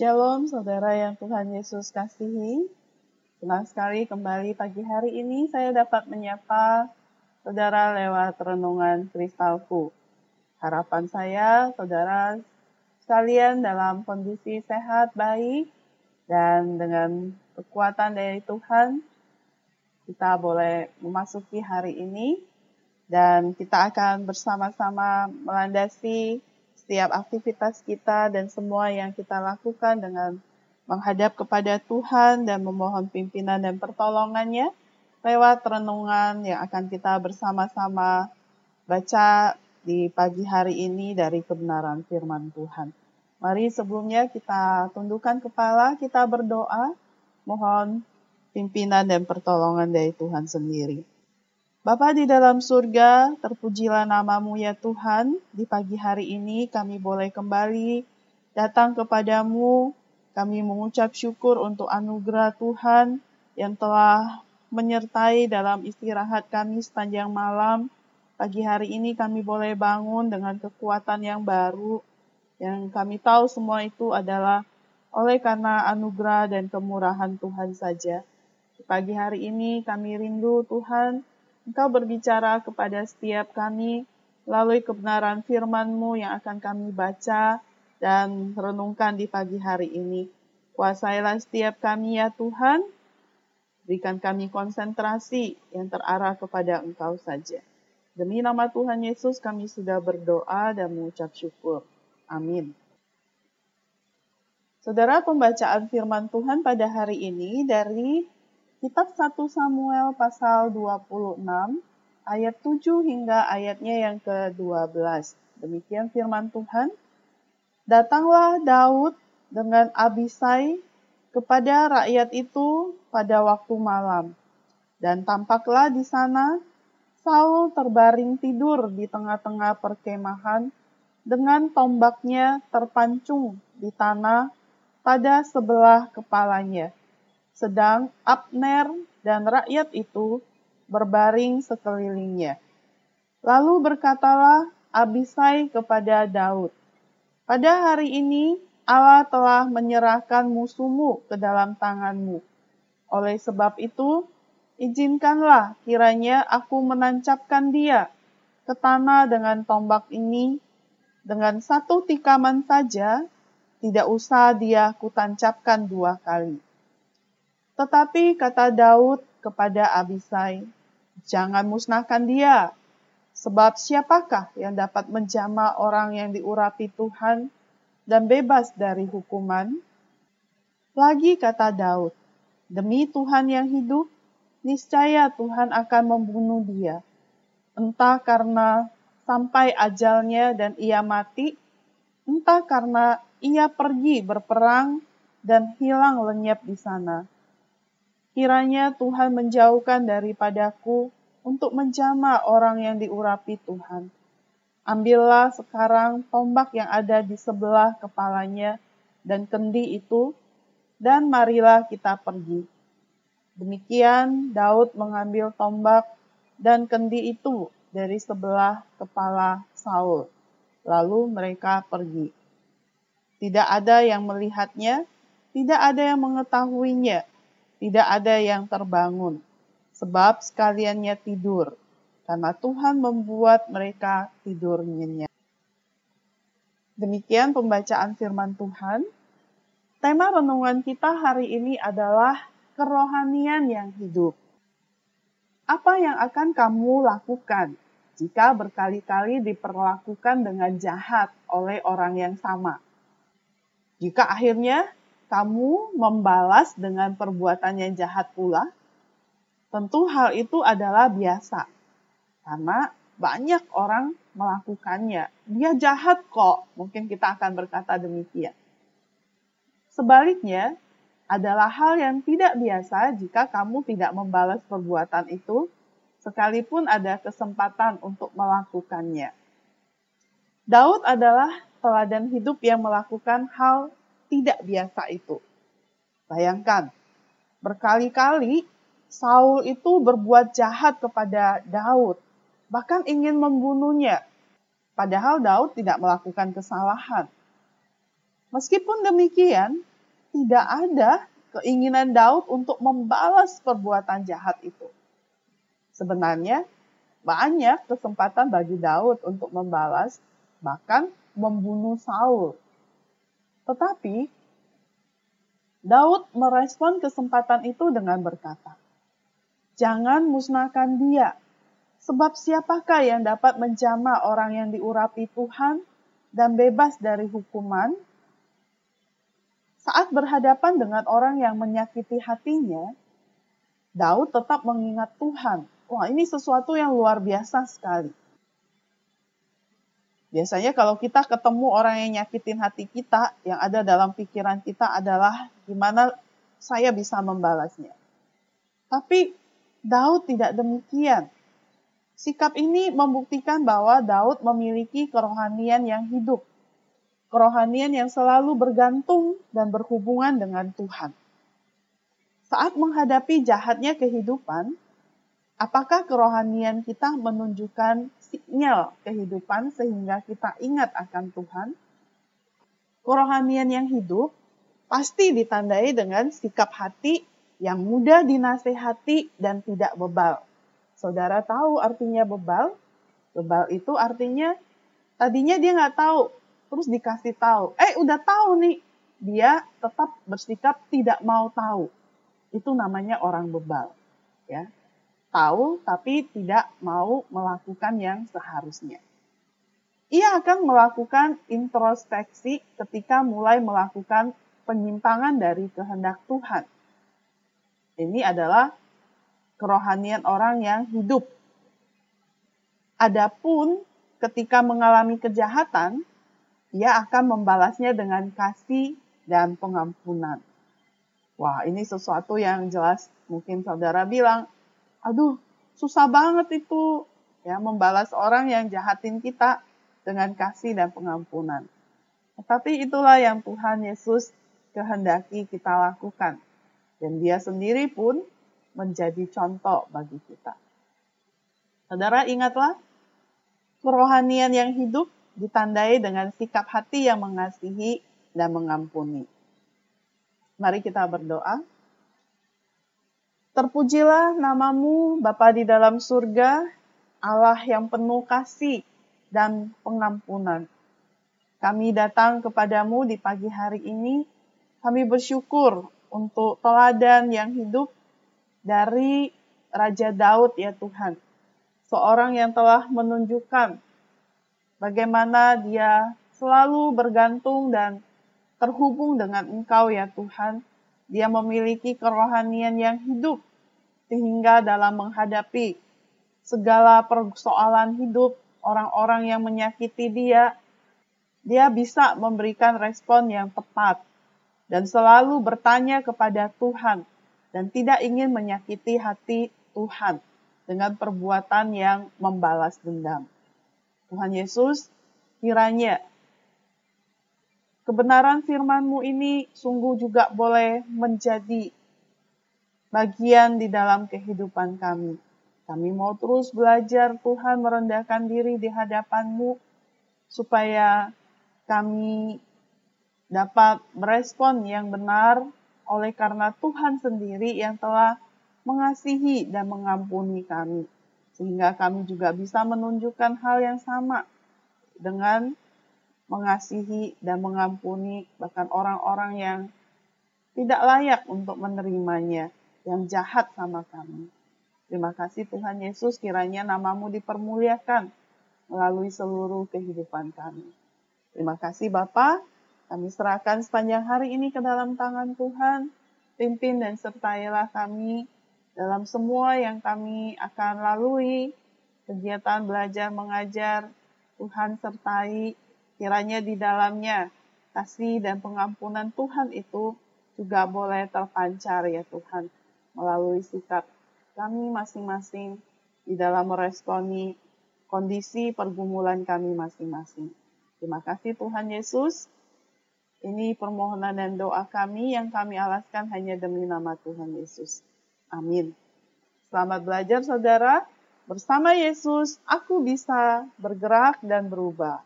Shalom saudara yang Tuhan Yesus kasihi. Senang sekali kembali pagi hari ini saya dapat menyapa saudara lewat renungan kristalku. Harapan saya saudara sekalian dalam kondisi sehat, baik, dan dengan kekuatan dari Tuhan kita boleh memasuki hari ini dan kita akan bersama-sama melandasi setiap aktivitas kita dan semua yang kita lakukan dengan menghadap kepada Tuhan dan memohon pimpinan dan pertolongannya lewat renungan yang akan kita bersama-sama baca di pagi hari ini dari kebenaran firman Tuhan. Mari sebelumnya kita tundukkan kepala, kita berdoa, mohon pimpinan dan pertolongan dari Tuhan sendiri. Bapa di dalam surga, terpujilah namamu ya Tuhan. Di pagi hari ini kami boleh kembali datang kepadamu. Kami mengucap syukur untuk anugerah Tuhan yang telah menyertai dalam istirahat kami sepanjang malam. Pagi hari ini kami boleh bangun dengan kekuatan yang baru, yang kami tahu semua itu adalah oleh karena anugerah dan kemurahan Tuhan saja. Di pagi hari ini kami rindu Tuhan, Engkau berbicara kepada setiap kami melalui kebenaran firman-Mu yang akan kami baca dan renungkan di pagi hari ini. Kuasailah setiap kami ya Tuhan, berikan kami konsentrasi yang terarah kepada Engkau saja. Demi nama Tuhan Yesus kami sudah berdoa dan mengucap syukur. Amin. Saudara pembacaan firman Tuhan pada hari ini dari Kitab 1 Samuel pasal 26 ayat 7 hingga ayatnya yang ke-12. Demikian firman Tuhan. Datanglah Daud dengan Abisai kepada rakyat itu pada waktu malam. Dan tampaklah di sana Saul terbaring tidur di tengah-tengah perkemahan dengan tombaknya terpancung di tanah pada sebelah kepalanya sedang Abner dan rakyat itu berbaring sekelilingnya. Lalu berkatalah Abisai kepada Daud, "Pada hari ini Allah telah menyerahkan musuhmu ke dalam tanganmu. Oleh sebab itu, izinkanlah kiranya aku menancapkan dia ke tanah dengan tombak ini dengan satu tikaman saja, tidak usah dia kutancapkan dua kali." Tetapi kata Daud kepada Abisai, "Jangan musnahkan dia, sebab siapakah yang dapat menjama orang yang diurapi Tuhan dan bebas dari hukuman?" Lagi kata Daud, "Demi Tuhan yang hidup, niscaya Tuhan akan membunuh dia, entah karena sampai ajalnya dan ia mati, entah karena ia pergi berperang dan hilang lenyap di sana." Kiranya Tuhan menjauhkan daripadaku untuk menjama orang yang diurapi Tuhan. Ambillah sekarang tombak yang ada di sebelah kepalanya dan kendi itu, dan marilah kita pergi. Demikian Daud mengambil tombak dan kendi itu dari sebelah kepala Saul. Lalu mereka pergi. Tidak ada yang melihatnya, tidak ada yang mengetahuinya, tidak ada yang terbangun, sebab sekaliannya tidur, karena Tuhan membuat mereka tidur nyenyak. Demikian pembacaan firman Tuhan. Tema renungan kita hari ini adalah kerohanian yang hidup. Apa yang akan kamu lakukan jika berkali-kali diperlakukan dengan jahat oleh orang yang sama? Jika akhirnya kamu membalas dengan perbuatan yang jahat pula, tentu hal itu adalah biasa. Karena banyak orang melakukannya. Dia jahat kok, mungkin kita akan berkata demikian. Sebaliknya, adalah hal yang tidak biasa jika kamu tidak membalas perbuatan itu, sekalipun ada kesempatan untuk melakukannya. Daud adalah teladan hidup yang melakukan hal tidak biasa itu. Bayangkan, berkali-kali Saul itu berbuat jahat kepada Daud, bahkan ingin membunuhnya. Padahal Daud tidak melakukan kesalahan. Meskipun demikian, tidak ada keinginan Daud untuk membalas perbuatan jahat itu. Sebenarnya banyak kesempatan bagi Daud untuk membalas, bahkan membunuh Saul. Tetapi Daud merespon kesempatan itu dengan berkata, "Jangan musnahkan dia, sebab siapakah yang dapat menjamah orang yang diurapi Tuhan dan bebas dari hukuman?" Saat berhadapan dengan orang yang menyakiti hatinya, Daud tetap mengingat Tuhan. Wah, ini sesuatu yang luar biasa sekali. Biasanya kalau kita ketemu orang yang nyakitin hati kita, yang ada dalam pikiran kita adalah gimana saya bisa membalasnya. Tapi Daud tidak demikian. Sikap ini membuktikan bahwa Daud memiliki kerohanian yang hidup kerohanian yang selalu bergantung dan berhubungan dengan Tuhan. Saat menghadapi jahatnya kehidupan, apakah kerohanian kita menunjukkan sinyal kehidupan sehingga kita ingat akan Tuhan? Kerohanian yang hidup pasti ditandai dengan sikap hati yang mudah dinasehati dan tidak bebal. Saudara tahu artinya bebal? Bebal itu artinya tadinya dia nggak tahu terus dikasih tahu, eh udah tahu nih, dia tetap bersikap tidak mau tahu. Itu namanya orang bebal, ya. Tahu tapi tidak mau melakukan yang seharusnya. Ia akan melakukan introspeksi ketika mulai melakukan penyimpangan dari kehendak Tuhan. Ini adalah kerohanian orang yang hidup. Adapun ketika mengalami kejahatan, ia akan membalasnya dengan kasih dan pengampunan. Wah, ini sesuatu yang jelas mungkin saudara bilang, aduh, susah banget itu ya membalas orang yang jahatin kita dengan kasih dan pengampunan. Tetapi itulah yang Tuhan Yesus kehendaki kita lakukan. Dan dia sendiri pun menjadi contoh bagi kita. Saudara ingatlah, kerohanian yang hidup ditandai dengan sikap hati yang mengasihi dan mengampuni. Mari kita berdoa. Terpujilah namamu Bapa di dalam surga, Allah yang penuh kasih dan pengampunan. Kami datang kepadamu di pagi hari ini. Kami bersyukur untuk teladan yang hidup dari Raja Daud ya Tuhan. Seorang yang telah menunjukkan bagaimana dia selalu bergantung dan terhubung dengan Engkau ya Tuhan. Dia memiliki kerohanian yang hidup sehingga dalam menghadapi segala persoalan hidup, orang-orang yang menyakiti dia, dia bisa memberikan respon yang tepat dan selalu bertanya kepada Tuhan dan tidak ingin menyakiti hati Tuhan dengan perbuatan yang membalas dendam. Tuhan Yesus, kiranya kebenaran firman-Mu ini sungguh juga boleh menjadi bagian di dalam kehidupan kami. Kami mau terus belajar Tuhan merendahkan diri di hadapan-Mu supaya kami dapat merespon yang benar oleh karena Tuhan sendiri yang telah mengasihi dan mengampuni kami sehingga kami juga bisa menunjukkan hal yang sama dengan mengasihi dan mengampuni bahkan orang-orang yang tidak layak untuk menerimanya, yang jahat sama kami. Terima kasih Tuhan Yesus, kiranya namamu dipermuliakan melalui seluruh kehidupan kami. Terima kasih Bapak, kami serahkan sepanjang hari ini ke dalam tangan Tuhan, pimpin dan sertailah kami dalam semua yang kami akan lalui, kegiatan belajar mengajar, Tuhan sertai, kiranya di dalamnya kasih dan pengampunan Tuhan itu juga boleh terpancar ya Tuhan melalui sikap kami masing-masing di dalam meresponi kondisi pergumulan kami masing-masing. Terima kasih Tuhan Yesus. Ini permohonan dan doa kami yang kami alaskan hanya demi nama Tuhan Yesus. Amin. Selamat belajar saudara. Bersama Yesus, aku bisa bergerak dan berubah.